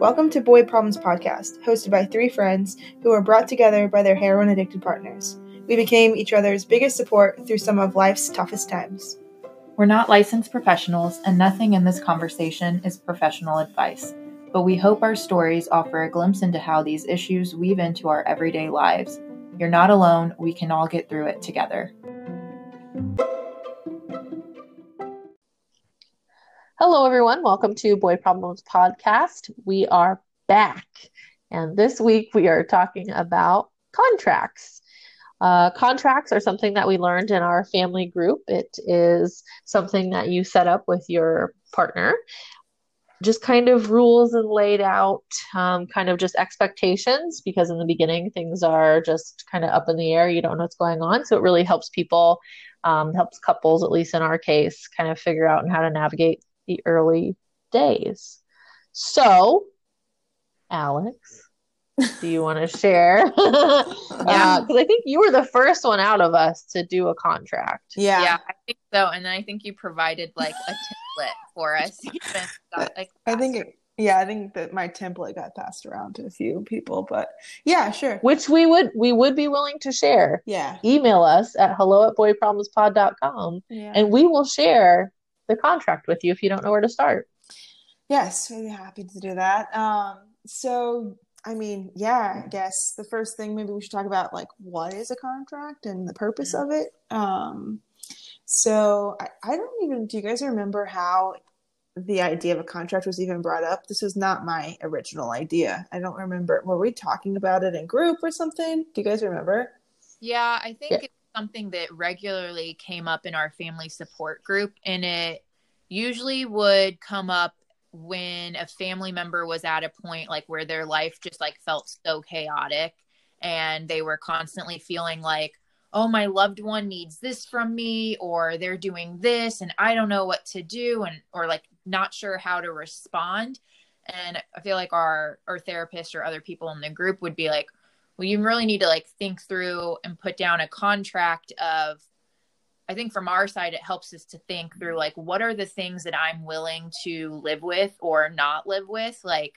Welcome to Boy Problems Podcast, hosted by three friends who were brought together by their heroin addicted partners. We became each other's biggest support through some of life's toughest times. We're not licensed professionals, and nothing in this conversation is professional advice. But we hope our stories offer a glimpse into how these issues weave into our everyday lives. You're not alone, we can all get through it together. Hello, everyone. Welcome to Boy Problems Podcast. We are back, and this week we are talking about contracts. Uh, contracts are something that we learned in our family group. It is something that you set up with your partner, just kind of rules and laid out, um, kind of just expectations, because in the beginning things are just kind of up in the air. You don't know what's going on. So it really helps people, um, helps couples, at least in our case, kind of figure out and how to navigate the early days. So, Alex, do you want to share? Yeah, because uh, I think you were the first one out of us to do a contract. Yeah. Yeah, I think so. And then I think you provided like a template for us. got, like, I think it, yeah, I think that my template got passed around to a few people, but yeah, sure. Which we would we would be willing to share. Yeah. Email us at hello at boyproblemspod.com yeah. and we will share the contract with you if you don't know where to start. Yes, we'd be happy to do that. Um, so, I mean, yeah, I guess the first thing maybe we should talk about like what is a contract and the purpose of it. Um, so, I, I don't even. Do you guys remember how the idea of a contract was even brought up? This was not my original idea. I don't remember. Were we talking about it in group or something? Do you guys remember? Yeah, I think. Yeah something that regularly came up in our family support group, and it usually would come up when a family member was at a point like where their life just like felt so chaotic and they were constantly feeling like oh my loved one needs this from me or they're doing this and i don't know what to do and or like not sure how to respond. And i feel like our our therapist or other people in the group would be like well you really need to like think through and put down a contract of i think from our side it helps us to think through like what are the things that i'm willing to live with or not live with? Like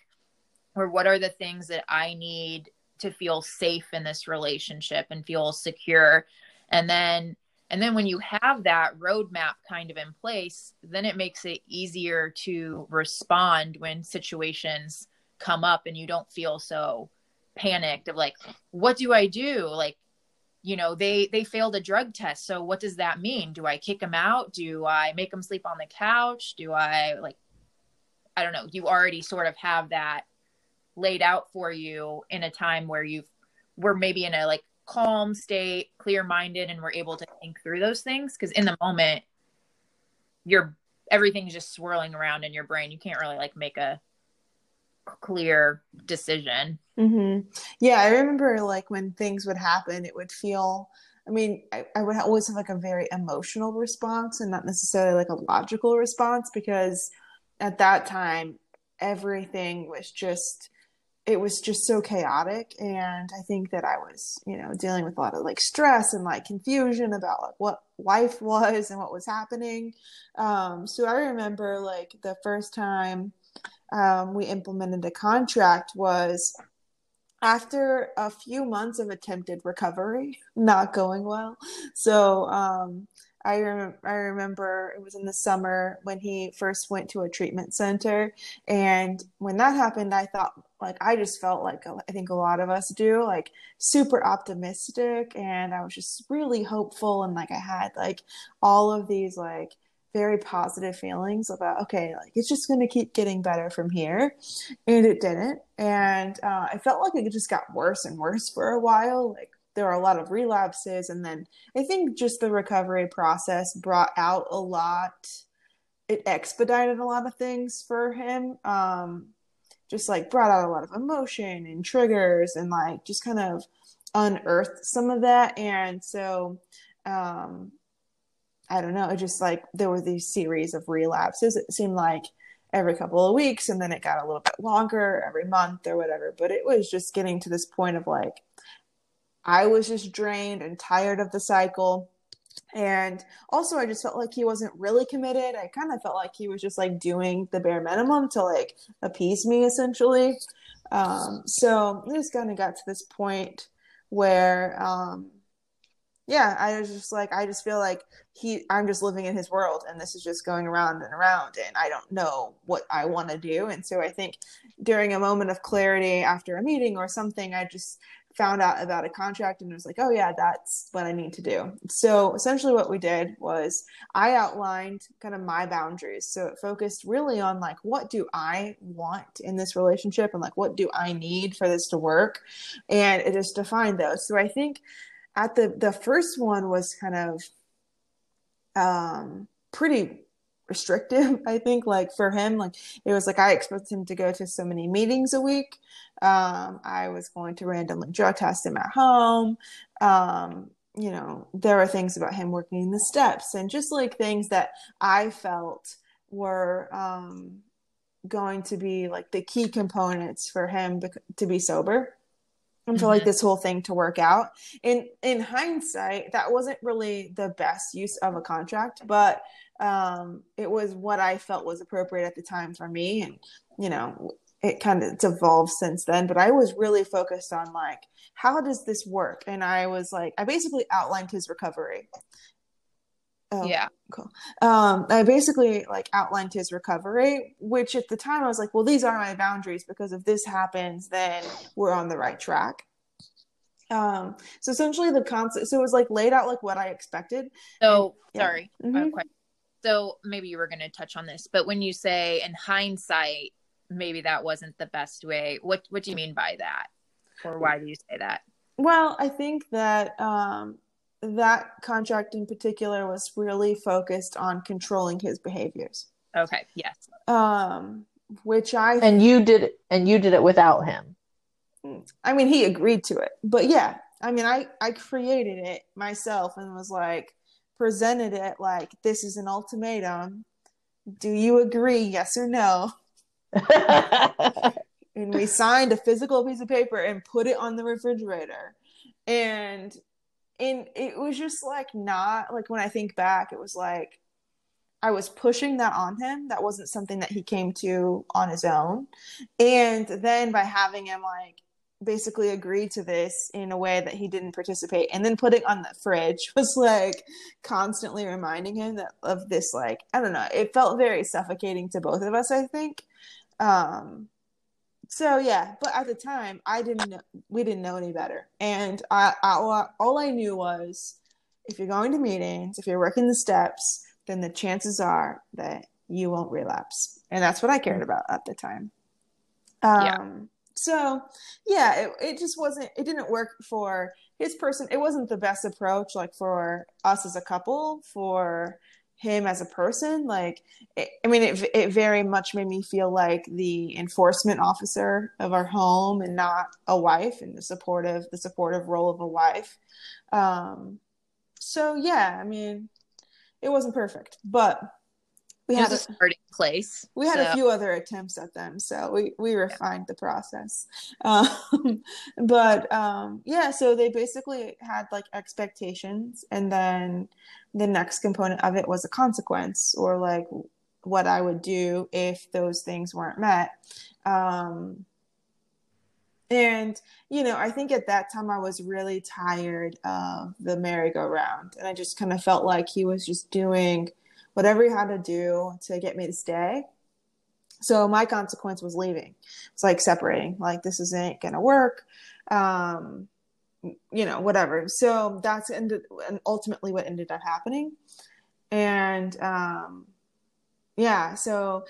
or what are the things that i need to feel safe in this relationship and feel secure? And then and then when you have that roadmap kind of in place then it makes it easier to respond when situations come up and you don't feel so panicked of like what do i do? Like you know they they failed a drug test. So what does that mean? Do i kick them out? Do i make them sleep on the couch? Do i like i don't know. You already sort of have that laid out for you in a time where you've we're maybe in a like calm state clear minded and we're able to think through those things. Because in the moment you're everything's just swirling around in your brain. You can't really like make a clear decision. Mm-hmm. Yeah, I remember like when things would happen, it would feel. I mean, I, I would always have like a very emotional response and not necessarily like a logical response because at that time everything was just it was just so chaotic and i think that i was you know dealing with a lot of like stress and like confusion about like what life was and what was happening um so i remember like the first time um, we implemented a contract was after a few months of attempted recovery not going well. So um, I, rem- I remember it was in the summer when he first went to a treatment center. And when that happened, I thought, like, I just felt like I think a lot of us do, like, super optimistic. And I was just really hopeful. And like, I had like all of these, like, very positive feelings about okay like it's just going to keep getting better from here. And it didn't. And uh, i felt like it just got worse and worse for a while. Like there were a lot of relapses. And then i think just the recovery process brought out a lot it expedited a lot of things for him. Um, just like brought out a lot of emotion and triggers and like just kind of unearthed some of that. And so um, I don't know, it just like there were these series of relapses. It seemed like every couple of weeks and then it got a little bit longer every month or whatever. But it was just getting to this point of like I was just drained and tired of the cycle. and also i just felt like he wasn't really committed i kind of felt like he was just like doing the bare minimum to like appease me essentially um, so it just kind of got to this point where um, yeah i was just like i just feel like he i'm just living in his world and this is just going around and around and i don't know what i want to do and so i think during a moment of clarity after a meeting or something i just found out about a contract and was like, oh, yeah, that's what I need to do. So essentially, what we did was I outlined kind of my boundaries. So it focused really on like, what do I want in this relationship and like, what do I need for this to work? And it just defined those. So I think at the, the first one was kind of um, pretty restrictive i think like for him like it was like i expected him to go to so many meetings a week um, I was going to randomly drug test him at home. Um, you know, there were things about him working in the steps and just like things that I felt were um, going to be like the key components for him to be sober and for mm-hmm. like this whole thing to work out. In in hindsight, that wasn't really the best use of a contract, but um, it was what I felt was appropriate at the time for me. And you know, it kind of evolved since then but i was really focused on like how does this work and i was like i basically outlined his recovery oh, yeah cool um i basically like outlined his recovery which at the time i was like well these are my boundaries because if this happens then we're on the right track um so essentially the concept so it was like laid out like what i expected so and, sorry yeah. mm-hmm. so maybe you were going to touch on this but when you say in hindsight maybe that wasn't the best way. What what do you mean by that? Or why do you say that? Well, I think that um, that contract in particular was really focused on controlling his behaviors. Okay. Yes. Um, which I and you did and you did it without him. I mean, he agreed to it, but yeah, I mean, I I created it myself and was like presented it like this is an ultimatum. Do you agree? Yes or no? and we signed a physical piece of paper and put it on the refrigerator. And and it was just like not like when I think back, it was like I was pushing that on him. That wasn't something that he came to on his own. And then by having him like basically agree to this in a way that he didn't participate and then putting on the fridge was like constantly reminding him that of this like I don't know, it felt very suffocating to both of us, I think. Um, so yeah, but at the time, I didn't know, we didn't know any better. And I, I, all I knew was if you're going to meetings, if you're working the steps, then the chances are that you won't relapse. And that's what I cared mm. about at the time. Um, yeah. So yeah, it, it just wasn't, it didn't work for his person. It wasn't the best approach, like for us as a couple, for him as a person like it, i mean it, it very much made me feel like the enforcement officer of our home and not a wife and the supportive the supportive role of a wife. Um so yeah i mean it wasn't perfect but we had a starting place. We had so. a few other attempts at them, so we we refined yeah. the process. Um, but um, yeah, so they basically had like expectations, and then the next component of it was a consequence, or like what I would do if those things weren't met. Um, and you know, I think at that time I was really tired of the merry-go-round, and I just kind of felt like he was just doing whatever he had to do to get me to stay. So my consequence was leaving. It's like separating, like this isn't gonna work. Um, you know, whatever. So that's ended and ultimately what ended up happening. And um yeah, so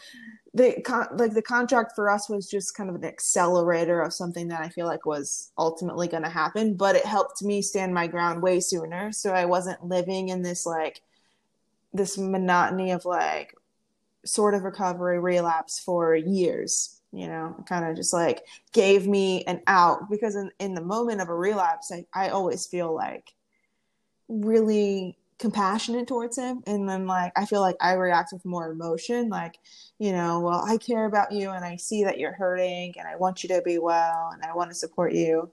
the con- like the contract for us was just kind of an accelerator of something that I feel like was ultimately going to happen, but it helped me stand my ground way sooner. So I wasn't living in this like this monotony of like sort of recovery relapse for years you know kind of just like gave me an out because in, in the moment of a relapse I, I always feel like really compassionate towards him. And then like i feel like i react with more emotion like you know well i care about you and i see that you're hurting and i want you to be well and i want to support you.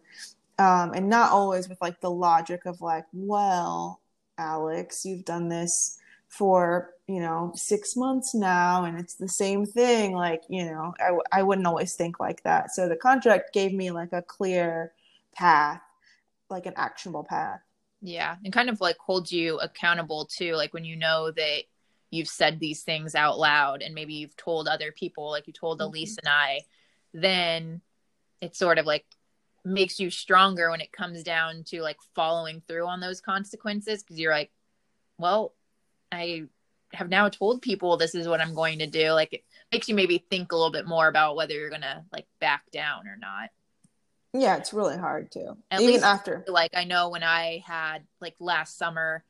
Um, and not always with like the logic of like well Alex, you've done this for you know six months now and it's the same thing like you know I, I wouldn't always think like that so the contract gave me like a clear path like an actionable path yeah and kind of like holds you accountable too like when you know that you've said these things out loud and maybe you've told other people like you told mm-hmm. elise and i then it sort of like makes you stronger when it comes down to like following through on those consequences because you're like well I have now told people this is what I'm going to do. Like it makes you maybe think a little bit more about whether you're gonna like back down or not. Yeah, it's really hard to. At Even after like I know when I had like last summer,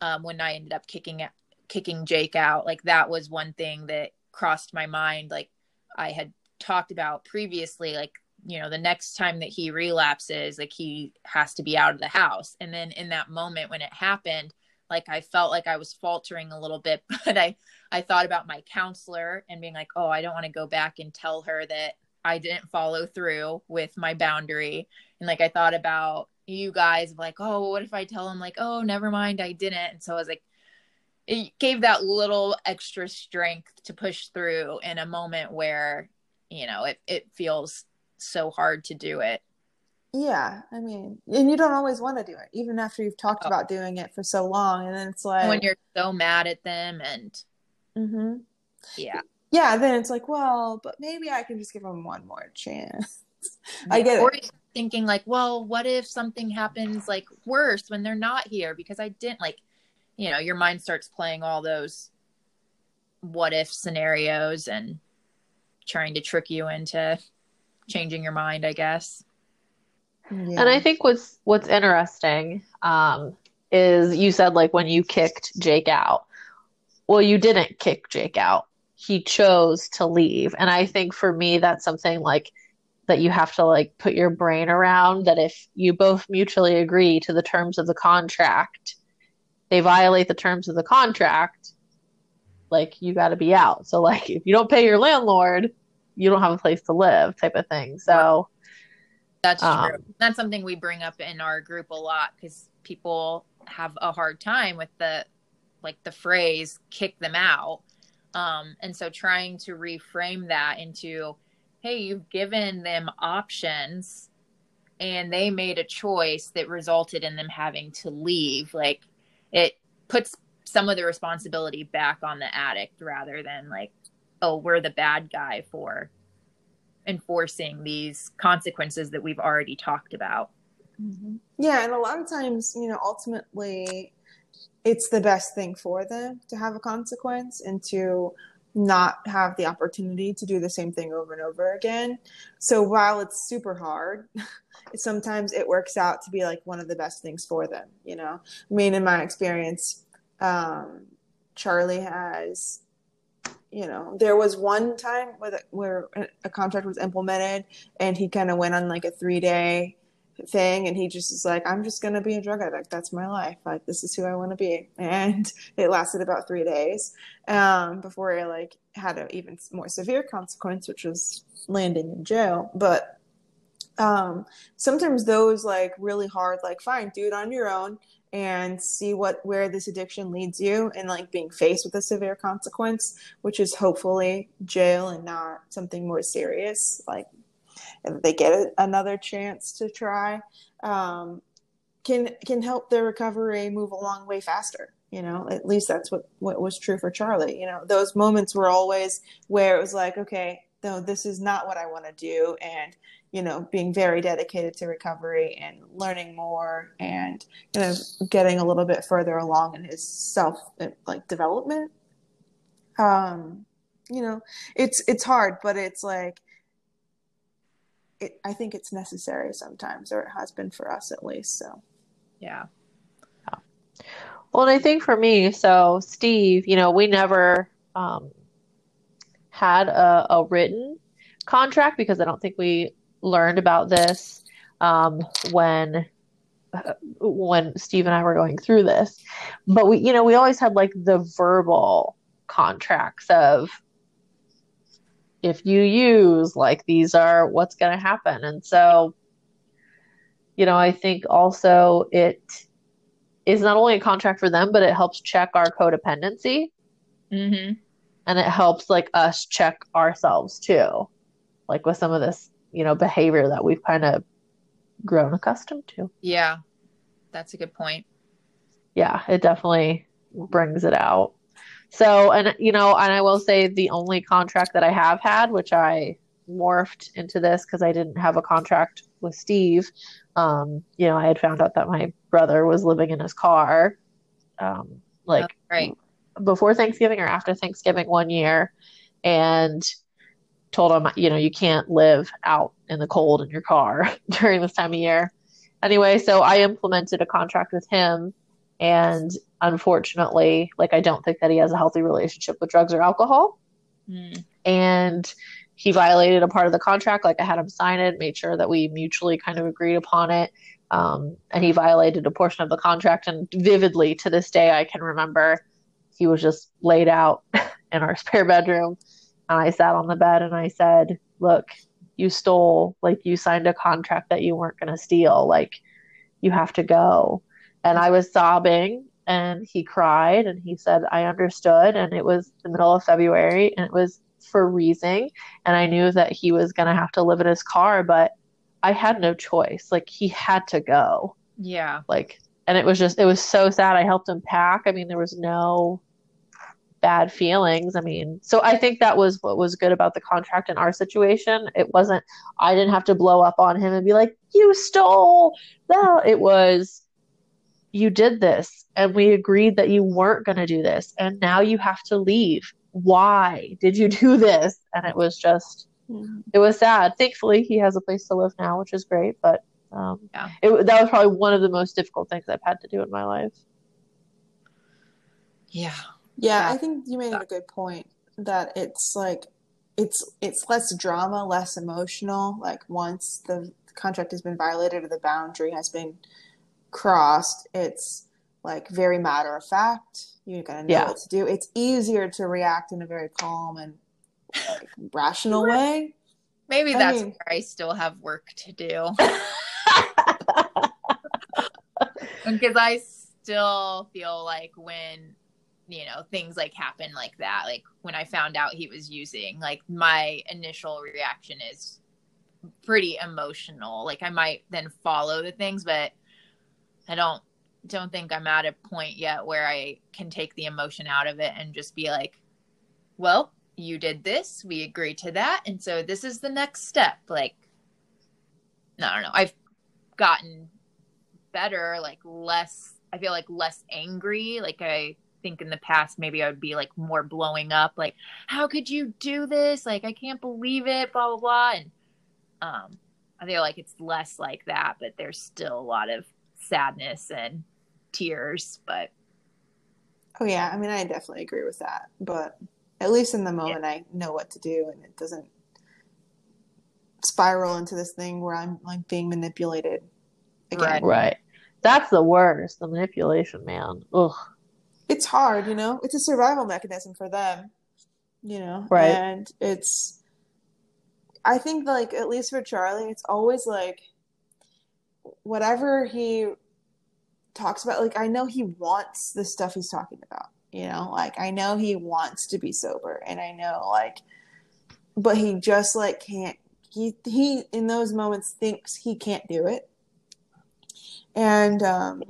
um, when I ended up kicking kicking Jake out, like that was one thing that crossed my mind. Like I had talked about previously, like you know the next time that he relapses like he has to be out of the house and then in that moment when it happened like I felt like I was faltering a little bit, but I I thought about my counselor and being like, "Oh, I don't want to go back and tell her that I didn't follow through with my boundary." And like I thought about you guys like, "Oh, what if I tell him like, "Oh, never mind, I didn't." And so I was like it gave that little extra strength to push through in a moment where, you know, it it feels so hard to do it. Yeah, I mean, and you don't always want to do it, even after you've talked oh. about doing it for so long, and then it's like when you're so mad at them, and mm-hmm. yeah, yeah, then it's like, well, but maybe I can just give them one more chance. I get or it. Thinking like, well, what if something happens like worse when they're not here because I didn't like, you know, your mind starts playing all those what if scenarios and trying to trick you into changing your mind, I guess. Yeah. And I think what's what's interesting um, is you said like when you kicked Jake out. Well, you didn't kick Jake out. He chose to leave. And I think for me that's something like that you have to like put your brain around that if you both mutually agree to the terms of the contract, they violate the terms of the contract, like you got to be out. So like if you don't pay your landlord, you don't have a place to live type of thing. So that's um, true. That's something we bring up in our group a lot because people have a hard time with the like the phrase kick them out. Um, and so trying to reframe that into, hey, you've given them options and they made a choice that resulted in them having to leave. Like it puts some of the responsibility back on the addict rather than like, oh, we're the bad guy for enforcing these consequences that we've already talked about. Mm-hmm. Yeah, and a lot of times, you know, ultimately it's the best thing for them to have a consequence and to not have the opportunity to do the same thing over and over again. So while it's super hard, sometimes it works out to be like one of the best things for them, you know. I mean, in my experience, um, Charlie has you know, there was one time where, where a contract was implemented and he kind of went on like a three day thing and he just was like, I'm just going to be a drug addict. That's my life. Like, this is who I want to be. And it lasted about three days um, before i like had an even more severe consequence, which was landing in jail. But um, sometimes those like really hard, like, fine, do it on your own and see what where this addiction leads you and like being faced with a severe consequence which is hopefully jail and not something more serious like if they get a, another chance to try um, can can help their recovery move along way faster you know? At least that's what what was true for charlie you know? Those moments were always where it was like okay no this is not what i want to do and you know, being very dedicated to recovery and learning more and, you know, getting a little bit further along in his self like development. Um, you know, it's it's hard, but it's like it, I think it's necessary sometimes, or it has been for us at least. So, yeah. Well, and I think for me, so Steve, you know, we never um, had a, a written contract because I don't think we learned about this um, when uh, when Steve and I were going through this. But we, you know, we always had like the verbal contracts of if you use like these are what's going to happen. And so, you know, I think also it is not only a contract for them, but it helps check our codependency Mm-hmm. And it helps like us check ourselves too. Like with some of this, you know, behavior that we've kind of grown accustomed to. Yeah, that's a good point. Yeah, it definitely brings it out. So, and you know, and I will say the only contract that I have had, which I morphed into this because I didn't have a contract with Steve. Um, you know, I had found out that my brother was living in his car, um, like Oh, right. Before Thanksgiving or after Thanksgiving one year, and told him, you know, you can't live out in the cold in your car during this time of year. Anyway, so I implemented a contract with him, and unfortunately, like I don't think that he has a healthy relationship with drugs or alcohol Mm. and he violated a part of the contract. Like I had him sign it, made sure that we mutually kind of agreed upon it. Um, and he violated a portion of the contract. And vividly to this day, I can remember he was just laid out in our spare bedroom. And I sat on the bed and I said, Look, you stole, like, you signed a contract that you weren't going to steal. Like, you have to go. And I was sobbing and he cried and he said, I understood. And it was the middle of February and it was for freezing. And I knew that he was going to have to live in his car, but I had no choice. Like, he had to go. Yeah. Like, and it was just, it was so sad. I helped him pack. I mean, there was no bad feelings. I mean, so I think that was what was good about the contract in our situation. It wasn't, I didn't have to blow up on him and be like, you stole. No, it was, you did this and we agreed that you weren't going to do this and now you have to leave. Why did you do this? And it was just, it was sad. Thankfully, he has a place to live now, which is great. But um, Yeah. it, that was probably one of the most difficult things I've had to do in my life. Yeah. Yeah. I think you made a good point that it's like it's it's less drama, less emotional. Like once the contract has been violated or the boundary has been crossed, it's like very matter of fact. You're gonna know Yeah. what to do. It's easier to react in a very calm and like, rational way. Maybe I that's mean- where I still have work to do. because I still feel like when you know things like happen like that, like when I found out he was using, like my initial reaction is pretty emotional. Like I might then follow the things, but I don't don't think I'm at a point yet where I can take the emotion out of it and just be like, well, you did this, we agreed to that, and so this is the next step. Like I don't know. I've gotten better, like less I feel like less angry. Like I think in the past maybe I would be like more blowing up, like, how could you do this? Like I can't believe it, blah blah blah. And um I feel like it's less like that, but there's still a lot of sadness and tears. But Oh yeah, I mean I definitely agree with that. But at least in the moment I know what to do and it doesn't spiral into this thing where I'm like being manipulated again. Right. right. That's the worst. The manipulation, man. Ugh. It's hard, you know. It's a survival mechanism for them, you know. Right. And it's, I think, like at least for Charlie, it's always like, whatever he talks about. Like I know he wants the stuff he's talking about. You know, like I know he wants to be sober, and I know like, but he just like can't. He he in those moments thinks he can't do it, and um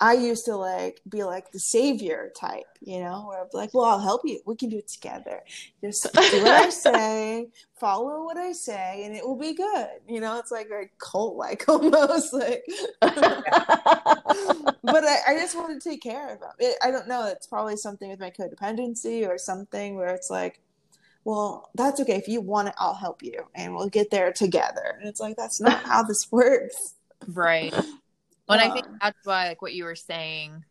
I used to like be like the savior type, you know, where I'm like, well, I'll help you. We can do it together. Just do what I say, follow what I say, and it will be good. You know, it's like very cult like almost like, but I, I just want to take care of him. It, I don't know. It's probably something with my codependency or something where it's like, well, that's okay. If you want it, I'll help you and we'll get there together. And it's like, that's not how this works. right. Well, and I think Um, that's why, like what you were saying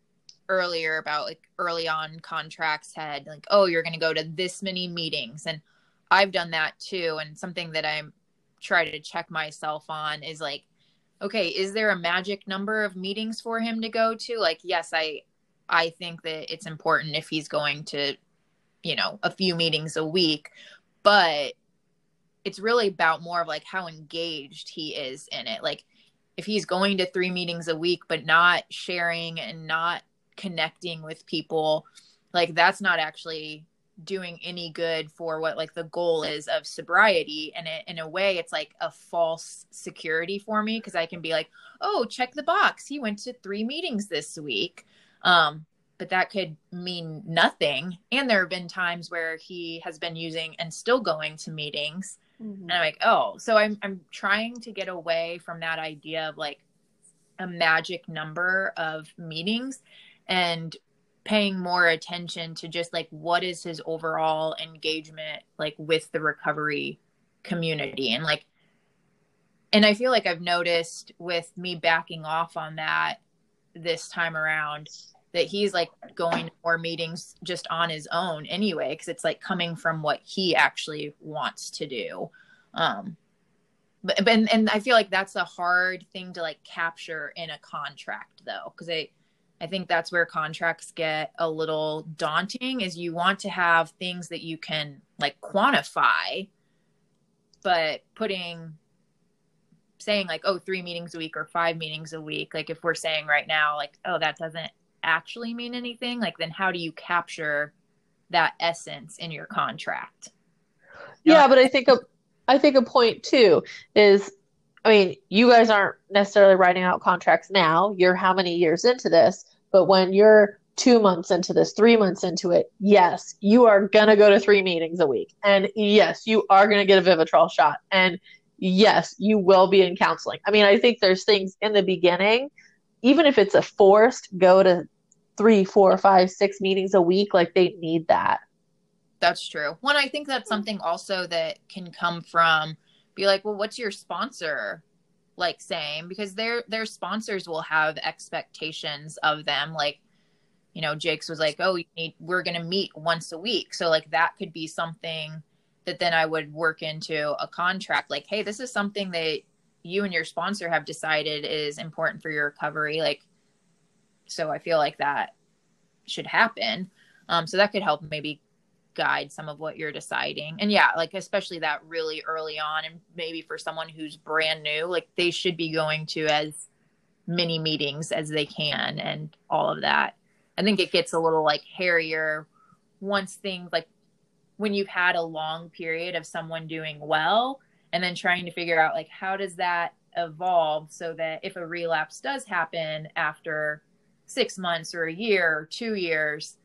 earlier about like early on contracts had like, oh, you're going to go to this many meetings, and I've done that too. And something that I'm trying to check myself on is like, okay, is there a magic number of meetings for him to go to? Like, yes, I, I think that it's important if he's going to, you know, a few meetings a week, but it's really about more of like how engaged he is in it. Like if he's going to three meetings a week but not sharing and not connecting with people like that's not actually doing any good for what like the goal is of sobriety. And it, in a way it's like a false security for me because i can be like oh check the box. He went to three meetings this week. Um but that could mean nothing. And there have been times where he has been using and still going to meetings mm-hmm. and i'm like oh so i'm i'm trying to get away from that idea of like a magic number of meetings and paying more attention to just like what is his overall engagement like with the recovery community and like and i feel like i've noticed with me backing off on that this time around that he's like going to more meetings just on his own anyway because it's like coming from what he actually wants to do. Um but, but and, and i feel like that's a hard thing to like capture in a contract though because i I think that's where contracts get a little daunting is you want to have things that you can like quantify but putting saying like oh three meetings a week or five meetings a week like if we're saying right now like oh that doesn't actually mean anything like then how do you capture that essence in your contract you yeah know? but i think a i think a point too is I mean, you guys aren't necessarily writing out contracts now. You're how many years into this? But when you're two months into this, three months into it, yes, you are going to go to three meetings a week. And yes, you are going to get a Vivitrol shot. And yes, you will be in counseling. I mean, I think there's things in the beginning, even if it's a forced go to three, four, five, six meetings a week, like they need that. That's true. One, I think that's something also that can come from be like, well, what's your sponsor like saying? Because their their sponsors will have expectations of them. Like, you know, Jake's was like, oh, need, we're gonna meet once a week. So like that could be something that then I would work into a contract. Like, hey, this is something that you and your sponsor have decided is important for your recovery. Like, so I feel like that should happen. Um, so that could help maybe guide some of what you're deciding. And yeah, like especially that really early on and maybe for someone who's brand new, like they should be going to as many meetings as they can and all of that. I think it gets a little like hairier once things like when you've had a long period of someone doing well and then trying to figure out like how does that evolve so that if a relapse does happen after 6 months or a year or 2 years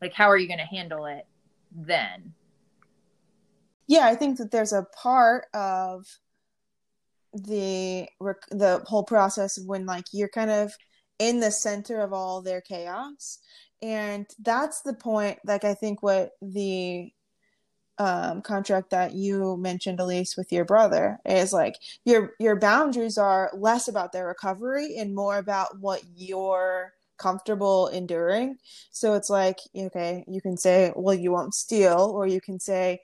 like how are you going to handle it then? Yeah i think that there's a part of the the whole process when like you're kind of in the center of all their chaos and that's the point like i think what the um, contract that you mentioned elise with your brother is like your your boundaries are less about their recovery and more about what you're comfortable enduring. So it's like, okay, you can say, well, you won't steal, or you can say,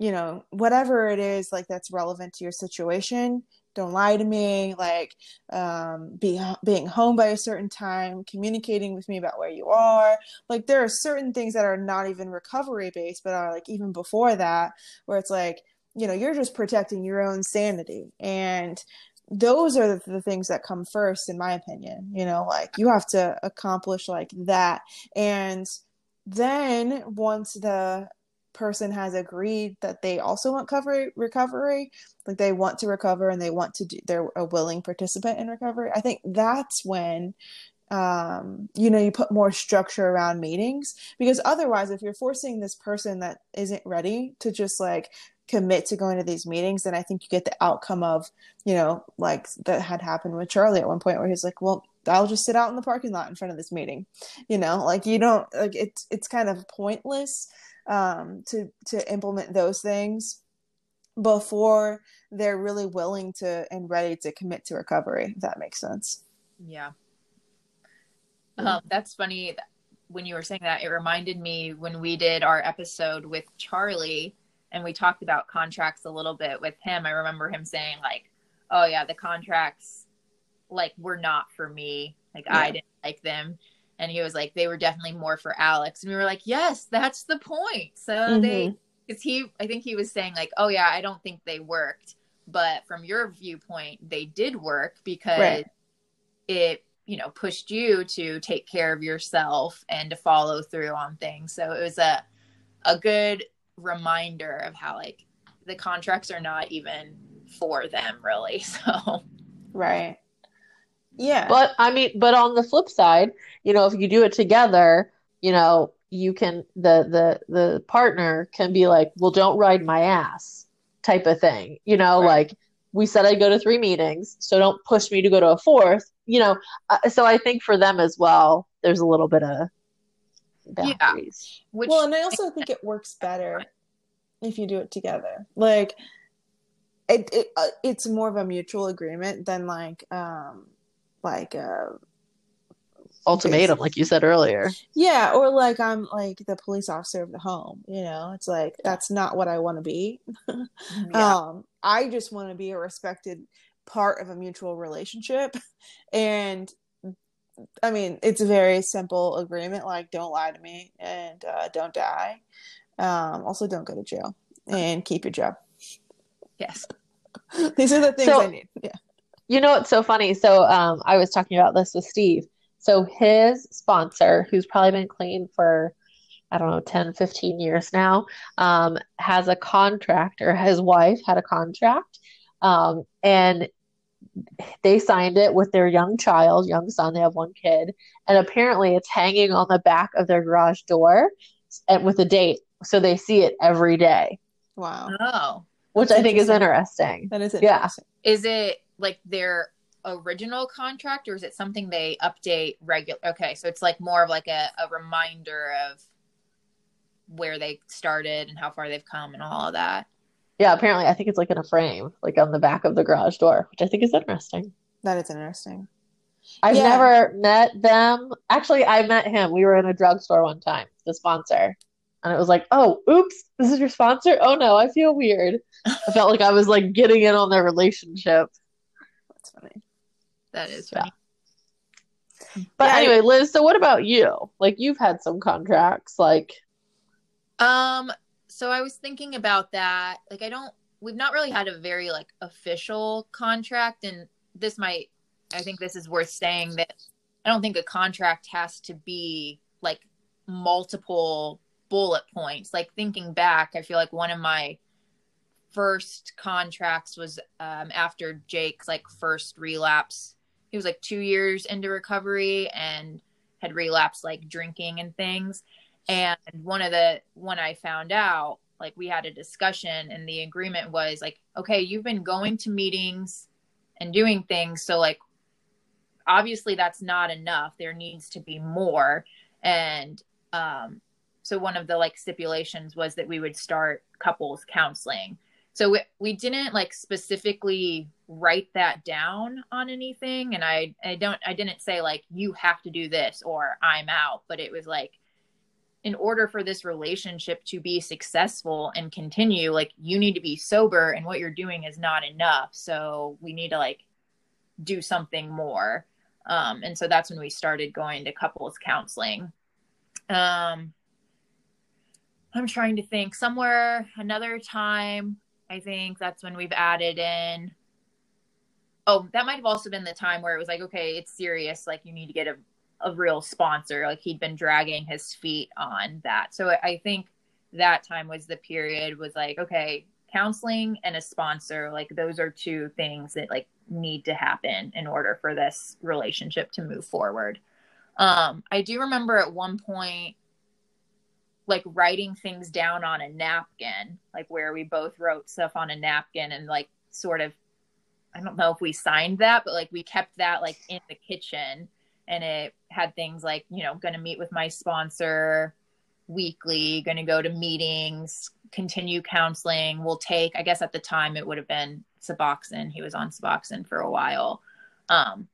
you know, whatever it is, like that's relevant to your situation. Don't lie to me, like um, be, being home by a certain time, communicating with me about where you are. Like there are certain things that are not even recovery based, but are like even before that, where it's like, you know, you're just protecting your own sanity. And those are the, the, things that come first in my opinion you know like you have to accomplish like that and then once the person has agreed that they also want recovery like they want to recover and they want to do they're a willing participant in recovery i think that's when um you know you put more structure around meetings because otherwise if you're forcing this person that isn't ready to just like commit to going to these meetings, then I think you get the outcome of, you know, like that had happened with Charlie at one point where he's like, well, I'll just sit out in the parking lot in front of this meeting. You know, like you don't like it's it's kind of pointless um to to implement those things before they're really willing to and ready to commit to recovery, if that makes sense. Yeah. Um, that's funny when you were saying that it reminded me when we did our episode with Charlie and we talked about contracts a little bit with him. I remember him saying like, "Oh yeah, the contracts like were not for me. Like yeah. I didn't like them." And he was like, "They were definitely more for Alex." And we were like, "Yes, that's the point." So mm-hmm. they cuz he I think he was saying like, "Oh yeah, I don't think they worked." but from your viewpoint they did work because Right. it you know pushed you to take care of yourself and to follow through on things so it was a a good reminder of how like the contracts are not even for them really so Right. Yeah. But I mean, but on the flip side, you know, if you do it together, you know, you can the the the partner can be like, "Well, don't ride my ass," type of thing. You know, Right. like we said I'd go to three meetings, so don't push me to go to a fourth. You know, uh, so I think for them as well, there's a little bit of boundaries. which well, and I also think it works better if you do it together. Like it, it uh, it's more of a mutual agreement than like um like a Ultimatum, like you said earlier. yeah, or like I'm like the police officer of the home, you know. It's like that's not what I want to be. yeah. Um I just want to be a respected part of a mutual relationship and I mean, it's a very simple agreement like don't lie to me and uh, don't die. Um, also, don't go to jail and keep your job. yes These are the things So- I need. Yeah. You know what's so funny? So um, I was talking about this with Steve. So his sponsor, who's probably been clean for, I don't know, 10, 15 years now, um, has a contract, or his wife had a contract, um, and they signed it with their young child, young son. They have one kid, and apparently it's hanging on the back of their garage door and with a date, so they see it every day, Wow. oh which That's I think is interesting. That is interesting. Yeah. is it like their original contract or is it something they update regular okay so it's like more of like a, a reminder of where they started and how far they've come and all of that Yeah, apparently I think it's like in a frame, like on the back of the garage door, which I think is interesting. That is interesting. I've Yeah. never met them. Actually, I met him. We were in a drugstore one time, the sponsor. And it was like, oh, oops, this is your sponsor? Oh no, I feel weird. I felt like I was like getting in on their relationship. That's funny. Yeah. But Yeah, anyway, Liz, so what about you? Like you've had some contracts, like Um, so I was thinking about that. Like, I don't, we've not really had a very like official contract, and this might, I think this is worth saying that I don't think a contract has to be like multiple bullet points. Like thinking back, I feel like one of my first contracts was um, after Jake's like first relapse. He was like two years into recovery and had relapsed like drinking and things. And one of the when i found out like we had a discussion and the agreement was like okay you've been going to meetings and doing things so like obviously that's not enough. There needs to be more. And um so one of the like stipulations was that we would start couples counseling so we, we didn't like specifically write that down on anything and i i don't i didn't say like you have to do this or i'm out but it was like in order for this relationship to be successful and continue like you need to be sober and what you're doing is not enough. So we need to like do something more. Um and so that's when we started going to couples counseling. Um i'm trying to think somewhere another time i think that's when we've added in oh that might have also been the time where it was like okay it's serious like you need to get a a real sponsor. Like he'd been dragging his feet on that. So I- think that time was the period was like, okay, counseling and a sponsor, like those are two things that like need to happen in order for this relationship to move forward. Um, I do remember at one point like writing things down on a napkin, like where we both wrote stuff on a napkin and like sort of I don't know if we signed that, but like we kept that like in the kitchen and it had things like you know going to meet with my sponsor weekly going to go to meetings continue counseling. We'll take i guess at the time it would have been suboxone. He was on suboxone for a while. Um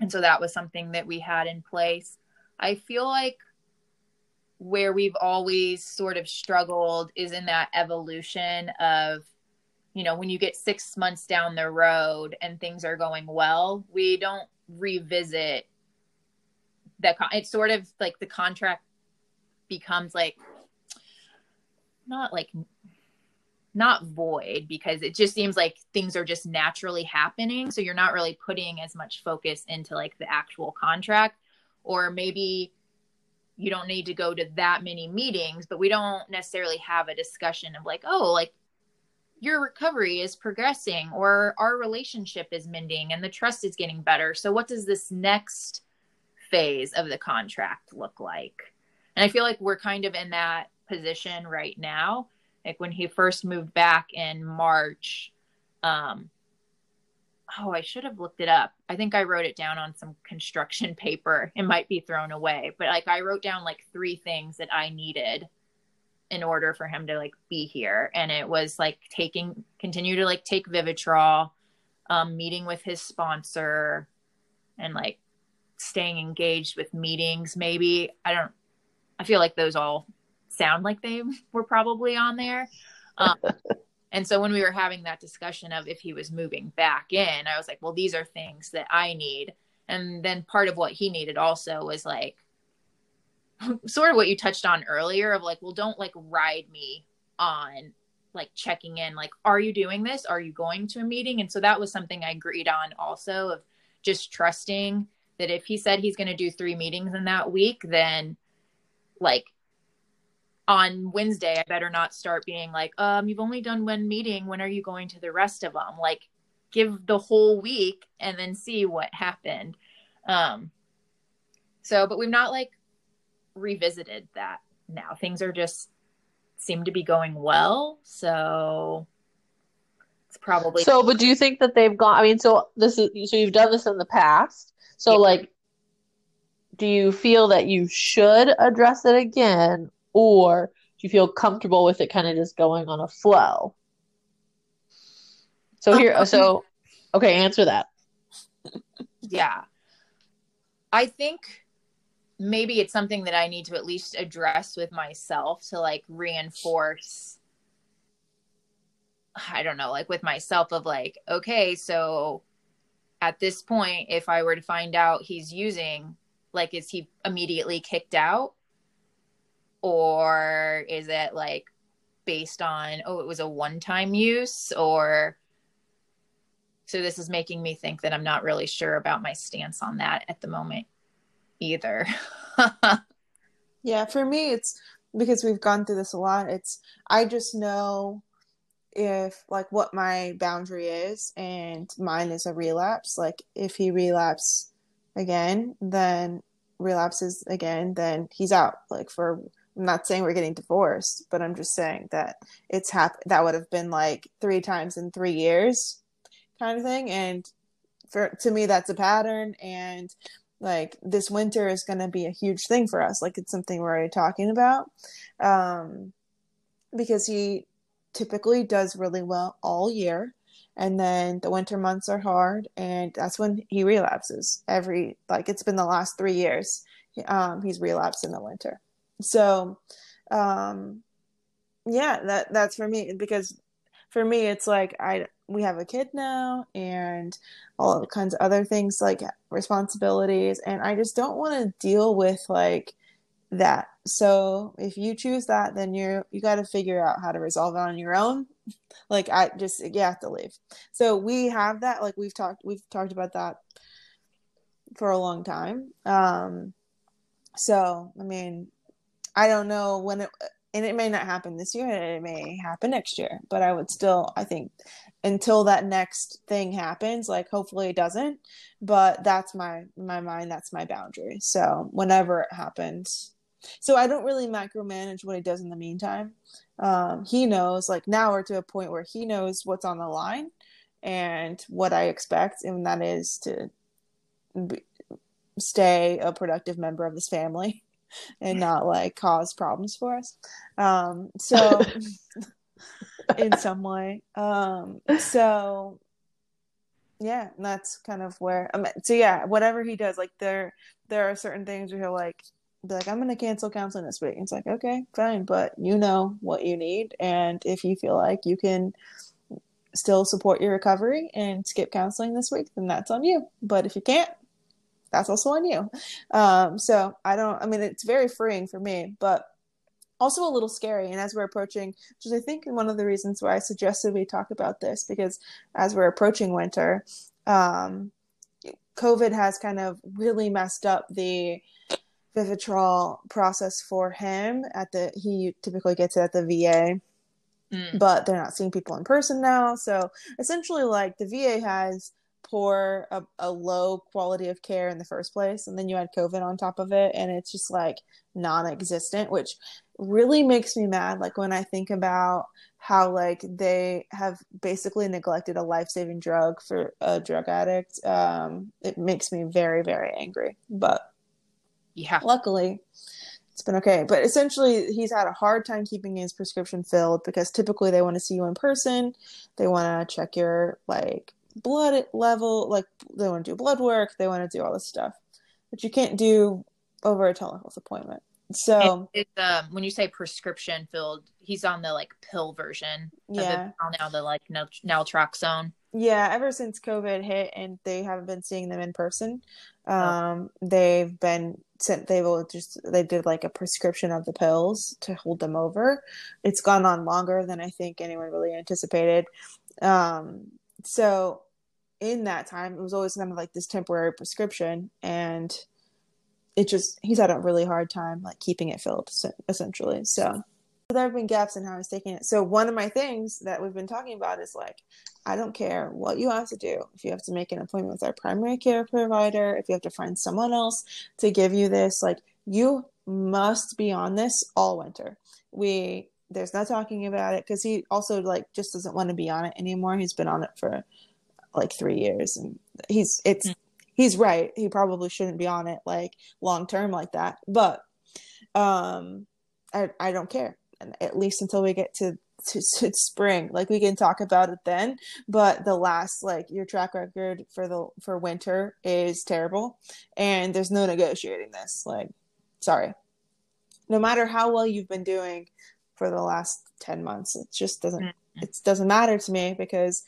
and so that was something that we had in place. I feel like where we've always sort of struggled is in that evolution of you know when you get six months down the road and things are going well we don't revisit that con- it's sort of like the contract becomes like not like not void because it just seems like things are just naturally happening. So you're not really putting as much focus into like the actual contract or maybe you don't need to go to that many meetings but we don't necessarily have a discussion of like oh like your recovery is progressing or our relationship is mending and the trust is getting better. So what does this next phase of the contract look like? And i feel like we're kind of in that position right now. Like when he first moved back in march um oh i should have looked it up. I think i wrote it down on some construction paper. It might be thrown away but like i wrote down like three things that i needed in order for him to like be here. And it was like taking continue to like take vivitrol um meeting with his sponsor and like staying engaged with meetings maybe. I don't i feel like those all sound like they were probably on there. Um, and so when we were having that discussion of if he was moving back in i was like well these are things that i need. And then part of what he needed also was like sort of what you touched on earlier of like well don't like ride me on like checking in like are you doing this? Are you going to a meeting? And so that was something i agreed on also of just trusting that if he said he's going to do three meetings in that week then like on wednesday i better not start being like um you've only done one meeting when are you going to the rest of them like give the whole week and then see what happened um so but we've not like revisited that now. Things are just seem to be going well. So it's probably So but do you think that they've gone I mean so this is so you've done this in the past. So yeah. like do you feel that you should address it again or do you feel comfortable with it kind of just going on a flow? So here um, so okay, answer that. Yeah. I think maybe it's something that I need to at least address with myself to like reinforce I don't know, like with myself of like, okay, so at this point, if I were to find out he's using, like, is he immediately kicked out? Or is it like based on, oh, it was a one time use? Or so this is making me think that I'm not really sure about my stance on that at the moment either. yeah, for me, it's because we've gone through this a lot. It's, I just know if like what my boundary is and mine is a relapse like if he relapse again then relapses again then he's out like for i'm not saying we're getting divorced but i'm just saying that it's hap- that would have been like three times in three years kind of thing. And for to me that's a pattern. And like this winter is going to be a huge thing for us. Like it's something we're already talking about. Um because he typically does really well all year. And then the winter months are hard. And that's when he relapses every like it's been the last three years um he's relapsed in the winter so um yeah that that's for me because for me it's like i we have a kid now and all kinds of other things like responsibilities and i just don't want to deal with like that. So if you choose that then you're you got to figure out how to resolve it on your own. Like i just you have to leave. So we have that like we've talked we've talked about that for a long time. Um so i mean i don't know when it and it may not happen this year and it may happen next year but i would still i think until that next thing happens like hopefully it doesn't but that's my my mind that's my boundary. So whenever it happens so i don't really micromanage what he does in the meantime. Um, he knows like now we're to a point where he knows what's on the line and what i expect and that is to be, stay a productive member of this family and not like cause problems for us. Um, so in some way. Um, so yeah, that's kind of where I mean, so yeah, whatever he does, like there there are certain things where he'll like be like, I'm gonna cancel counseling this week. And it's like, okay, fine, but you know what you need and if you feel like you can still support your recovery and skip counseling this week, then that's on you. But if you can't, that's also on you. Um, so I don't, I mean, it's very freeing for me, but also a little scary. And as we're approaching, which is I think one of the reasons why I suggested we talk about this, because as we're approaching winter, um, COVID has kind of really messed up the Vivitrol process for him at the he typically gets it at the VA. Mm. But they're not seeing people in person now. So essentially like the VA has poor a, a, low quality of care in the first place and then you add covid on top of it and it's just like non-existent which really makes me mad like when i think about how like they have basically neglected a life-saving drug for a drug addict. Um it makes me very very angry but yeah. luckily it's been okay. But essentially he's had a hard time keeping his prescription filled because typically they want to see you in person. They want to check your like blood level like they want to do blood work they want to do all this stuff but you can't do over a telehealth appointment so it's um when you say prescription filled, he's on the like pill version. Yeah. now the like naltrexone. Yeah, ever since COVID hit and they haven't been seeing them in person, oh. um, oh. they've been sent. They will just they did like a prescription of the pills to hold them over. It's gone on longer than I think anyone really anticipated. Um, so in that time, it was always kind of like this temporary prescription and it just he's had a really hard time like keeping it filled essentially so. There have been gaps in how he's taking it. So one of my things that we've been talking about is like i don't care what you have to do. If you have to make an appointment with our primary care provider if you have to find someone else to give you this like you must be on this all winter. We there's no talking about it because he also like just doesn't want to be on it anymore he's been on it for like three years and he's it's mm-hmm he's right. He probably shouldn't be on it like long term like that. But um, I I don't care. And at least until we get to, to, to spring, like we can talk about it then. But the last like your track record for the for winter is terrible, and there's no negotiating this. Like, sorry. No matter how well you've been doing for the last 10 months it just doesn't mm-hmm. it doesn't matter to me because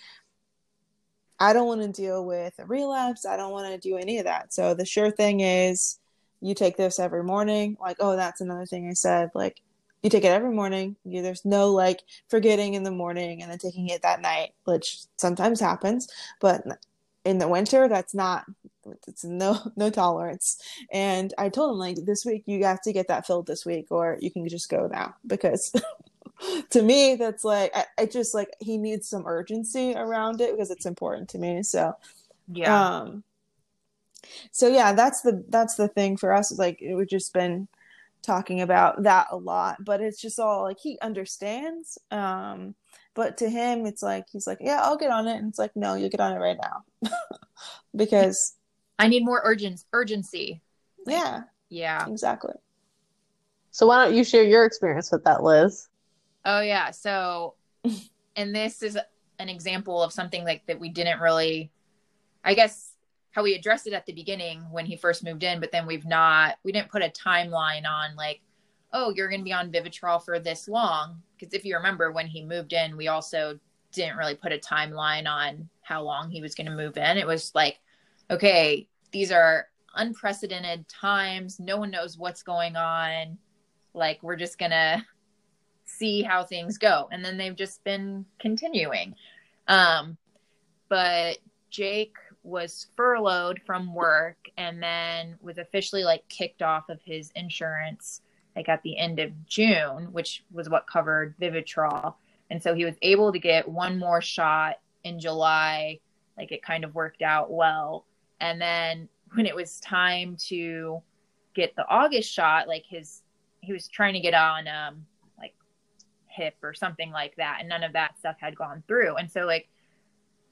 I don't want to deal with a relapse. I don't want to do any of that. So the sure thing is you take this every morning. Like, oh, that's another thing I said. Like, you take it every morning. You, there's no like forgetting in the morning and then taking it that night, which sometimes happens. But in the winter, that's not. It's no no tolerance. And I told him like this week you have to get that filled this week, or you can just go now. Because to me that's like I, I, just like he needs some urgency around it because it's important to me. So yeah. um so yeah that's the that's the thing for us. Like we've just been talking about that a lot but it's just all like he understands um but to him it's like he's like yeah i'll get on it. And it's like no you'll get on it right now. Because i need more urgent urgency like, yeah yeah exactly so why don't you share your experience with that liz Oh yeah. So and this is an example of something like that we didn't really I guess how we addressed it at the beginning when he first moved in, but then we've not we didn't put a timeline on like, oh, you're gonna be on Vivitrol for this long. Because if you remember when he moved in, we also didn't really put a timeline on how long he was gonna move in. It was like, okay, these are unprecedented times. No one knows what's going on. Like we're just gonna see how things go. And then they've just been continuing. Um, but Jake was furloughed from work and then was officially like kicked off of his insurance like at the end of June, which was what covered Vivitrol. And so he was able to get one more shot in July. Like it kind of worked out well. And then when it was time to get the August shot, like his he was trying to get on um like hip or something like that. And none of that stuff had gone through. And so like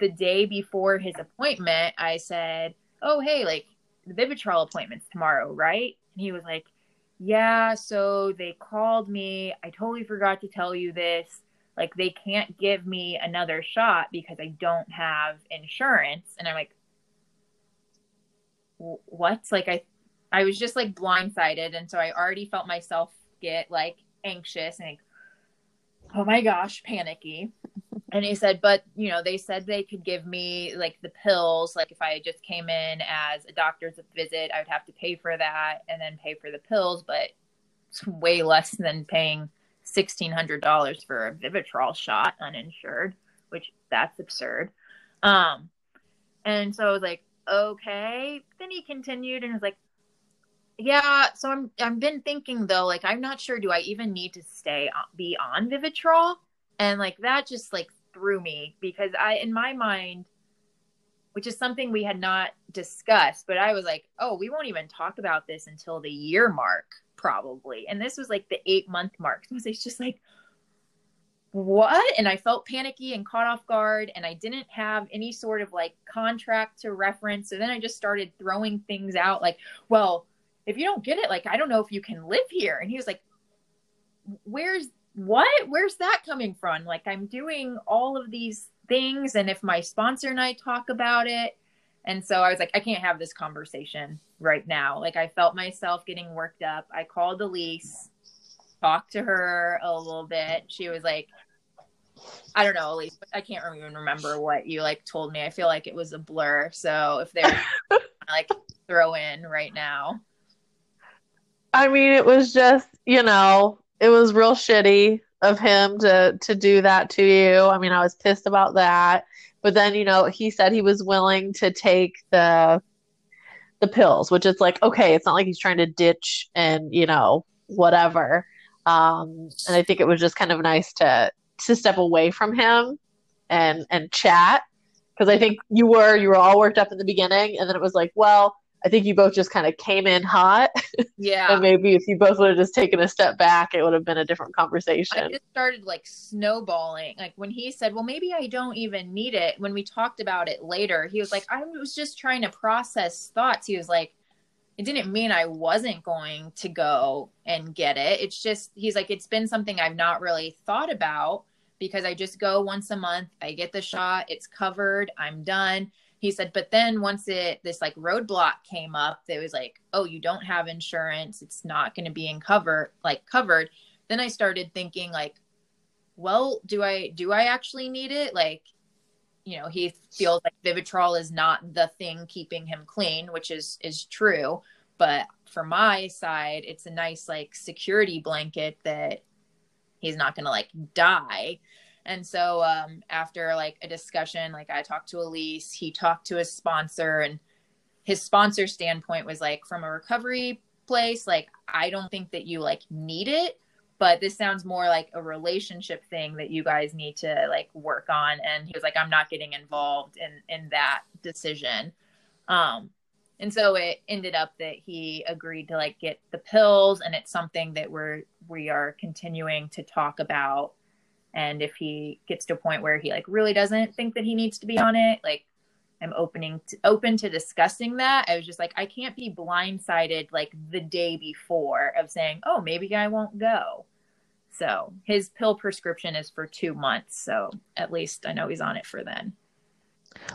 the day before his appointment i said oh hey like the vivitrol appointment's tomorrow right? And he was like yeah so they called me. I totally forgot to tell you this. Like they can't give me another shot because i don't have insurance. And i'm like what like i i was just like blindsided and so i already felt myself get like anxious and like oh my gosh, panicky. and he said, but you know, they said they could give me like the pills. Like if I just came in as a doctor's visit, I would have to pay for that and then pay for the pills. But it's way less than paying $1,600 for a Vivitrol shot uninsured, which that's absurd. Um, and so I was like, okay. Then he continued and was like, yeah, so I'm I've been thinking though, like I'm not sure do I even need to stay on, be on Vivitrol? And like that just like threw me because I in my mind which is something we had not discussed, but I was like, "Oh, we won't even talk about this until the year mark probably." And this was like the 8 month mark. So it's just like what? And I felt panicky and caught off guard and I didn't have any sort of like contract to reference. So then I just started throwing things out like, "Well, if you don't get it, like I don't know if you can live here." And he was like, "Where's what? Where's that coming from? Like I'm doing all of these things and if my sponsor and I talk about it." And so I was like, I can't have this conversation right now. Like I felt myself getting worked up. I called Elise, talked to her a little bit. She was like, I don't know, Elise, but I can't even remember what you like told me. I feel like it was a blur. So if they're like throw in right now. I mean, it was just, you know, it was real shitty of him to to do that to you. I mean, I was pissed about that. But then, you know, he said he was willing to take the the pills, which is like, okay, it's not like he's trying to ditch and, you know, whatever. Um, and I think it was just kind of nice to to step away from him and and chat because I think you were you were all worked up in the beginning, and then it was like, well, I think you both just kind of came in hot. Yeah. and maybe if you both would have just taken a step back, it would have been a different conversation. I just started like snowballing. Like when he said, Well, maybe I don't even need it. When we talked about it later, he was like, I was just trying to process thoughts. He was like, It didn't mean I wasn't going to go and get it. It's just, he's like, It's been something I've not really thought about because I just go once a month. I get the shot, it's covered, I'm done he said but then once it this like roadblock came up that was like oh you don't have insurance it's not going to be in cover like covered then i started thinking like well do i do i actually need it like you know he feels like vivitrol is not the thing keeping him clean which is is true. But for my side it's a nice like security blanket that he's not going to like die. And so um, after like a discussion, like I talked to Elise, he talked to his sponsor, and his sponsor standpoint was like from a recovery place, like I don't think that you like need it, but this sounds more like a relationship thing that you guys need to like work on. And he was like, I'm not getting involved in in that decision. Um, and so it ended up that he agreed to like get the pills, and it's something that we're we are continuing to talk about and if he gets to a point where he like really doesn't think that he needs to be on it like i'm opening to, open to discussing that. I was just like i can't be blindsided like the day before of saying oh maybe i won't go. So his pill prescription is for two months so at least i know he's on it for then.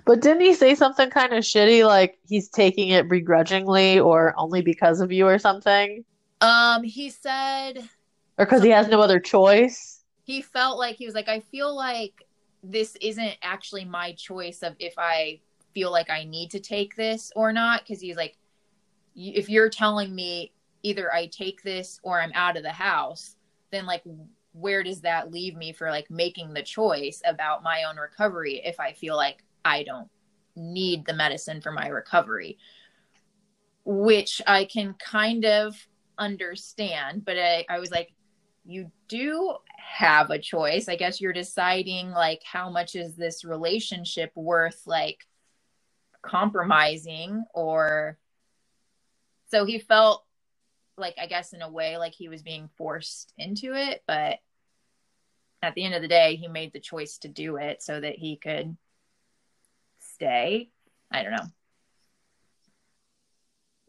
But didn't he say something kind of shitty like he's taking it begrudgingly or only because of you or something? Um he said or because he has no other choice? He felt like he was like, I feel like this isn't actually my choice of if I feel like I need to take this or not. Cause he's like, if you're telling me either I take this or I'm out of the house, then like, where does that leave me for like making the choice about my own recovery if I feel like I don't need the medicine for my recovery? Which I can kind of understand, but I, I was like, you do have a choice. I guess you're deciding like how much is this relationship worth like compromising or so he felt like I guess in a way like he was being forced into it, but at the end of the day he made the choice to do it so that he could stay. I don't know.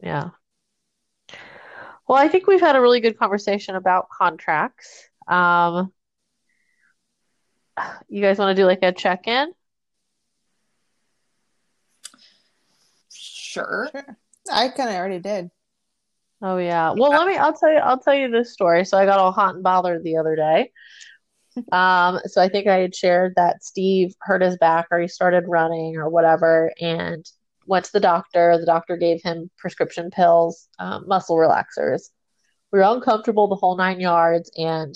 Yeah. Well, I think we've had a really good conversation about contracts. Um, you guys want to do like a check in? Sure. Sure. I kind of already did. Oh yeah. Well, let me. I'll tell you. I'll tell you this story. So I got all hot and bothered the other day. Um. So I think I had shared that Steve hurt his back, or he started running, or whatever, and went to the doctor. The doctor gave him prescription pills, um, muscle relaxers, we were uncomfortable the whole nine yards. And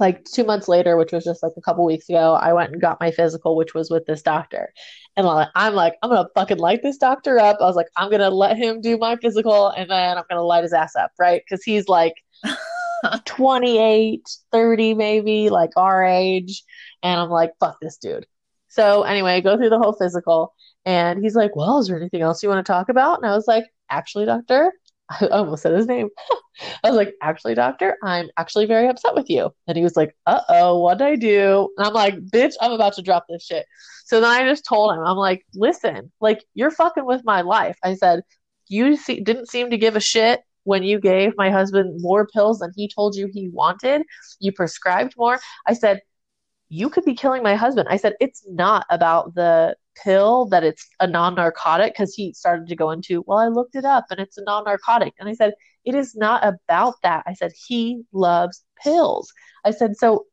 like two months later, which was just like a couple weeks ago, I went and got my physical, which was with this doctor. And I'm like, I'm gonna fucking light this doctor up. I was like, I'm gonna let him do my physical, and then I'm gonna light his ass up, right? Because he's like 28, 30, maybe like our age. And I'm like, fuck this dude. So anyway, I go through the whole physical, and he's like, Well, is there anything else you want to talk about? And I was like, Actually, doctor, I almost said his name. I was like, actually, doctor, I'm actually very upset with you. And he was like, uh oh, what did I do? And I'm like, bitch, I'm about to drop this shit. So then I just told him, I'm like, listen, like, you're fucking with my life. I said, you didn't seem to give a shit when you gave my husband more pills than he told you he wanted. You prescribed more. I said, you could be killing my husband. I said, it's not about the pill that it's a non-narcotic because he started to go into well i looked it up and it's a non-narcotic. And i said it is not about that. I said he loves pills. I said so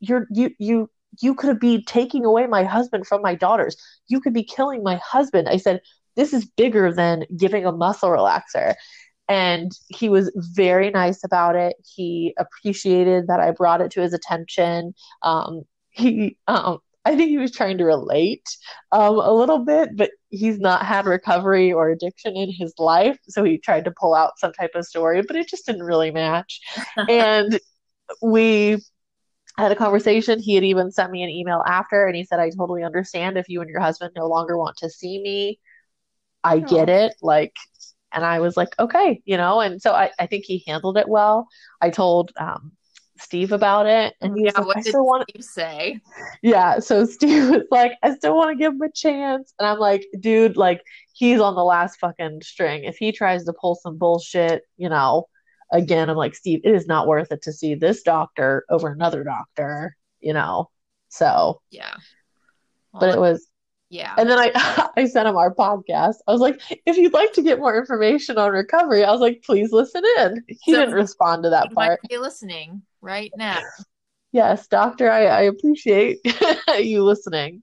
you're you you you could be taking away my husband from my daughters. You could be killing my husband. I said this is bigger than giving a muscle relaxer. And he was very nice about it. He appreciated that i brought it to his attention. Um, he um, I think he was trying to relate um, a little bit, but he's not had recovery or addiction in his life. So he tried to pull out some type of story, but it just didn't really match. and we had a conversation. He had even sent me an email after, and he said, I totally understand if you and your husband no longer want to see me. I get it. Like, and I was like, okay, you know, and so I, I think he handled it well. I told um, Steve about it, and yeah, like, "I still want to say." Yeah, so Steve was like, "I still want to give him a chance," and I'm like, "Dude, like he's on the last fucking string. If he tries to pull some bullshit, you know." Again, I'm like, Steve, it is not worth it to see this doctor over another doctor, you know. So yeah, well, but it was yeah. And then I I sent him our podcast. I was like, if you'd like to get more information on recovery, I was like, please listen in. He so didn't respond to that part. be listening right now. Yes, doctor, I, I appreciate you listening.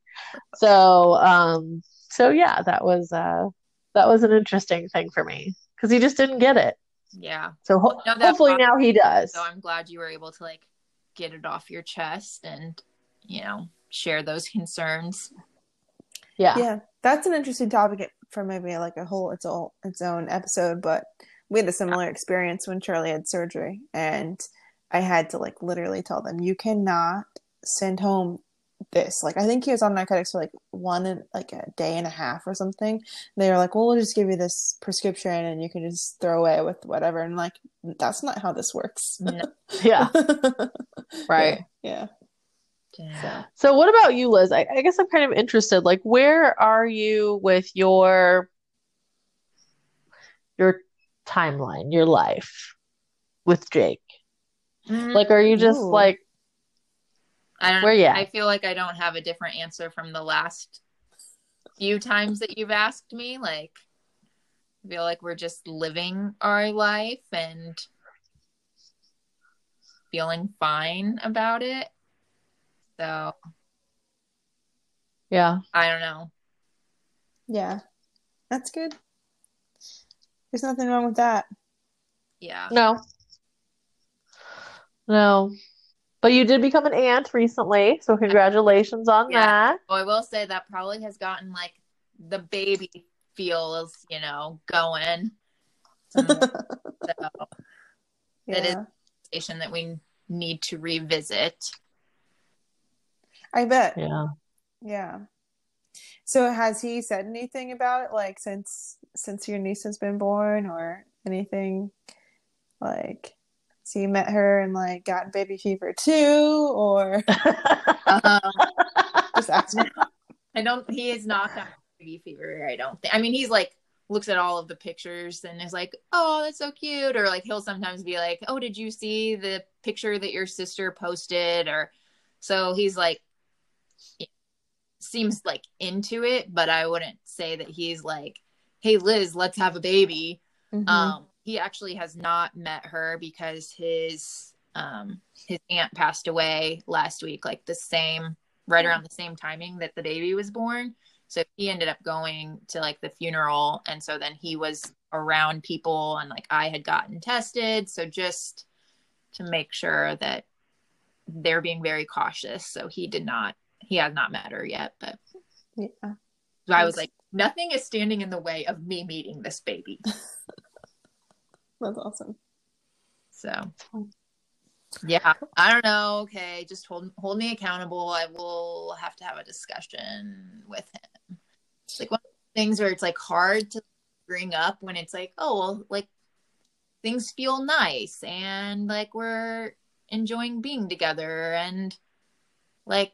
So um so yeah, that was uh that was an interesting thing for me because he just didn't get it. Yeah. So ho- no, hopefully now he does. So I'm glad you were able to like get it off your chest and you know share those concerns yeah. Yeah. That's an interesting topic for maybe like a whole its own its own episode, but we had a similar experience when Charlie had surgery and I had to like literally tell them you cannot send home this. Like I think he was on narcotics for like one like a day and a half or something. They were like, "Well, we'll just give you this prescription and you can just throw away with whatever." And like that's not how this works. yeah. right. Yeah. So. so what about you, Liz? I, I guess I'm kind of interested. Like, where are you with your your timeline, your life with Jake? Mm-hmm. Like, are you just Ooh. like I don't where? Yeah, I feel like I don't have a different answer from the last few times that you've asked me. Like, I feel like we're just living our life and feeling fine about it. So, yeah, I don't know. Yeah, that's good. There's nothing wrong with that. Yeah. No. No. But you did become an aunt recently, so congratulations on yeah. that. Well, I will say that probably has gotten like the baby feels, you know, going. so yeah. that is a station that we need to revisit. I bet. Yeah. Yeah. So has he said anything about it like since since your niece has been born or anything like so you met her and like got baby fever too or um, just asking. I don't he is not got baby fever, I don't think. I mean he's like looks at all of the pictures and is like, "Oh, that's so cute," or like he'll sometimes be like, "Oh, did you see the picture that your sister posted?" or so he's like seems like into it, but I wouldn't say that he's like, "Hey Liz, let's have a baby." Mm-hmm. Um, he actually has not met her because his um his aunt passed away last week, like the same right around the same timing that the baby was born. So he ended up going to like the funeral. And so then he was around people and like I had gotten tested. So just to make sure that they're being very cautious. So he did not, he has not met her yet. But Yeah. so I was like, nothing is standing in the way of me meeting this baby. That's awesome. So yeah, I don't know. Okay, just hold hold me accountable. I will have to have a discussion with him. It's like one of the things where it's like hard to bring up when it's like, oh, well, like things feel nice and like we're enjoying being together and like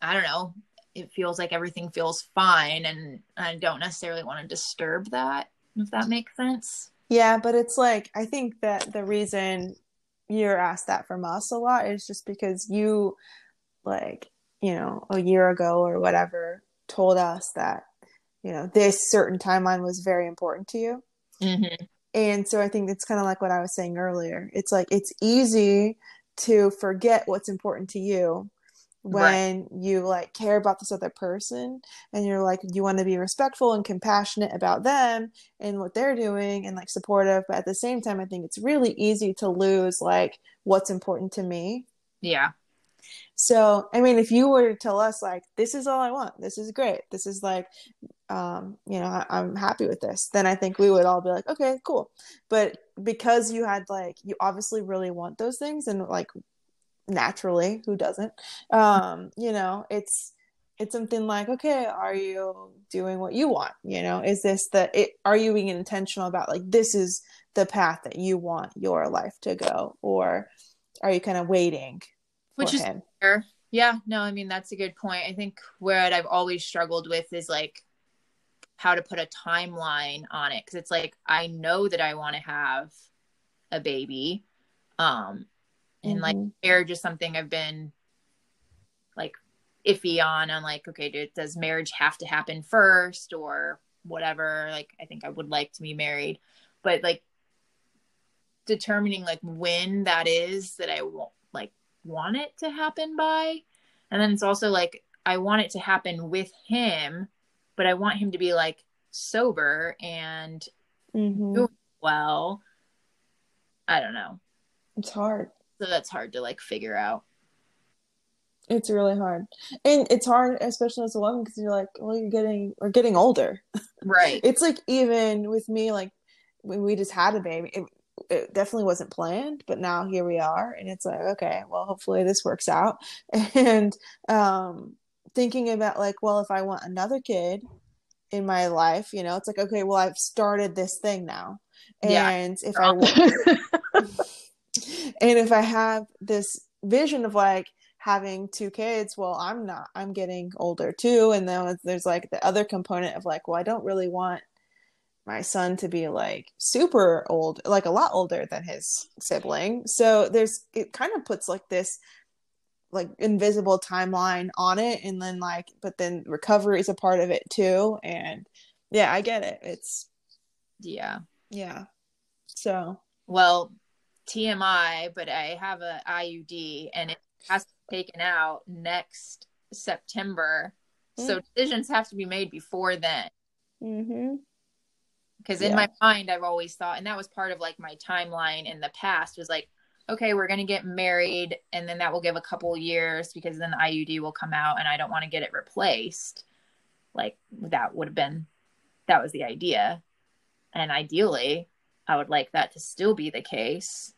I don't know, it feels like everything feels fine and I don't necessarily want to disturb that, if that makes sense. Yeah, but it's like I think that the reason you're asked that from us a lot is just because you like, you know, a year ago or whatever told us that, you know, this certain timeline was very important to you. Mm-hmm. And so I think it's kind of like what I was saying earlier. It's like it's easy to forget what's important to you when you like care about this other person and you're like you want to be respectful and compassionate about them and what they're doing and like supportive but at the same time i think it's really easy to lose like what's important to me. Yeah. so i mean if you were to tell us like this is all i want. This is great. This is like um you know I- i'm happy with this then i think we would all be like okay cool. But because you had like you obviously really want those things and like naturally who doesn't um you know it's it's something like okay are you doing what you want you know is this the it, are you being intentional about like this is the path that you want your life to go or are you kind of waiting Which for is him fair. Yeah, no, I mean that's a good point. I think what I've always struggled with is like how to put a timeline on it because it's like I know that I want to have a baby, um, and like Mhm. marriage is something I've been like iffy on. I'm like, okay, dude, does marriage have to happen first or whatever? Like, I think I would like to be married, but like determining like when that is that I won't like want it to happen by. And then it's also like I want it to happen with him, but I want him to be like sober and Mhm. well. I don't know. it's hard So that's hard to like figure out. it's really hard and it's hard especially as a woman because you're like well you're getting we're getting older Right. it's like even with me like when we just had a baby it, it definitely wasn't planned but now here we are and it's like okay well hopefully this works out and um thinking about like well if i want another kid in my life you know it's like okay well i've started this thing now Yeah. and if i wa- and if i have this vision of like having two kids well i'm not i'm getting older too. And then there's like the other component of like well i don't really want my son to be like super old like a lot older than his sibling. So there's it kind of puts like this like invisible timeline on it. And then like but then recovery is a part of it too. And yeah i get it. It's yeah. yeah. So Well, TMI, but I have a IUD and it has to be taken out next September. So decisions have to be made before then. mm-hmm. because in Yeah. my mind i've always thought and that was part of like my timeline in the past was like okay we're going to get married and then that will give a couple years because then the iud will come out and i don't want to get it replaced like that would have been that was the idea and ideally i would like that to still be the case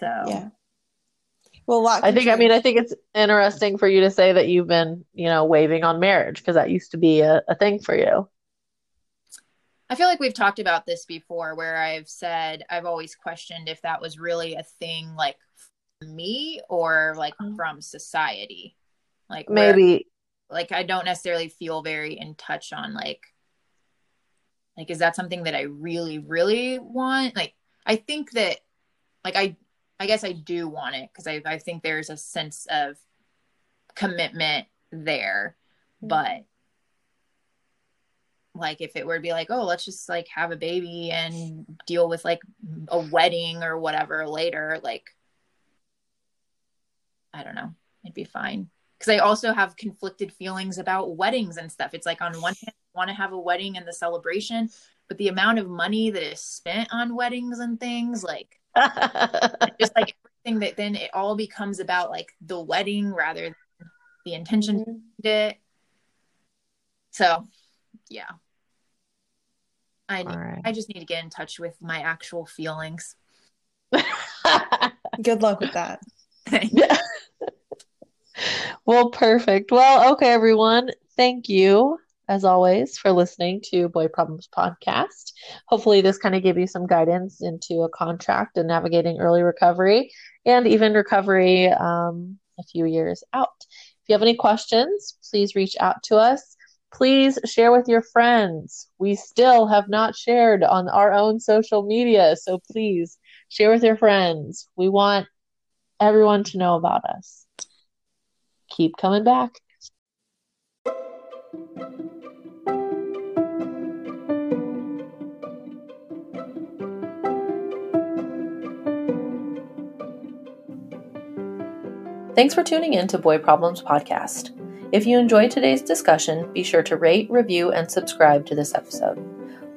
so yeah well a lot I can think, I mean. I think it's interesting for you to say that you've been, you know, waving on marriage because that used to be a, a thing for you. I feel like we've talked about this before where I've said I've always questioned if that was really a thing like from me or like Mhm. from society. Like where- Maybe, like I don't necessarily feel very in touch on like like is that something that I really really want? Like I think that like I I guess I do want it because I I think there's a sense of commitment there, mm-hmm. but like if it were to be like oh let's just like have a baby and deal with like a wedding or whatever later like i don't know. It'd be fine. Because I also have conflicted feelings about weddings and stuff. It's like on one hand, I want to have a wedding and the celebration, but the amount of money that is spent on weddings and things, like just like everything that then it all becomes about like the wedding rather than the intention mm-hmm. it. So, yeah. I right. I just need to get in touch with my actual feelings. Good luck with that. well, perfect. Well, okay, everyone. Thank you, as always, for listening to Boy Problems Podcast. Hopefully, this kind of gave you some guidance into a contract and navigating early recovery and even recovery um, a few years out. If you have any questions, please reach out to us. Please share with your friends. We still have not shared on our own social media, so please share with your friends. We want everyone to know about us. Keep coming back. Thanks for tuning in to Boy Problems Podcast. If you enjoyed today's discussion, be sure to rate, review, and subscribe to this episode.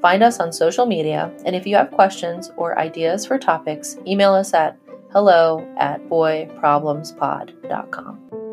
Find us on social media, and if you have questions or ideas for topics, email us at hello at boyproblemspod.com.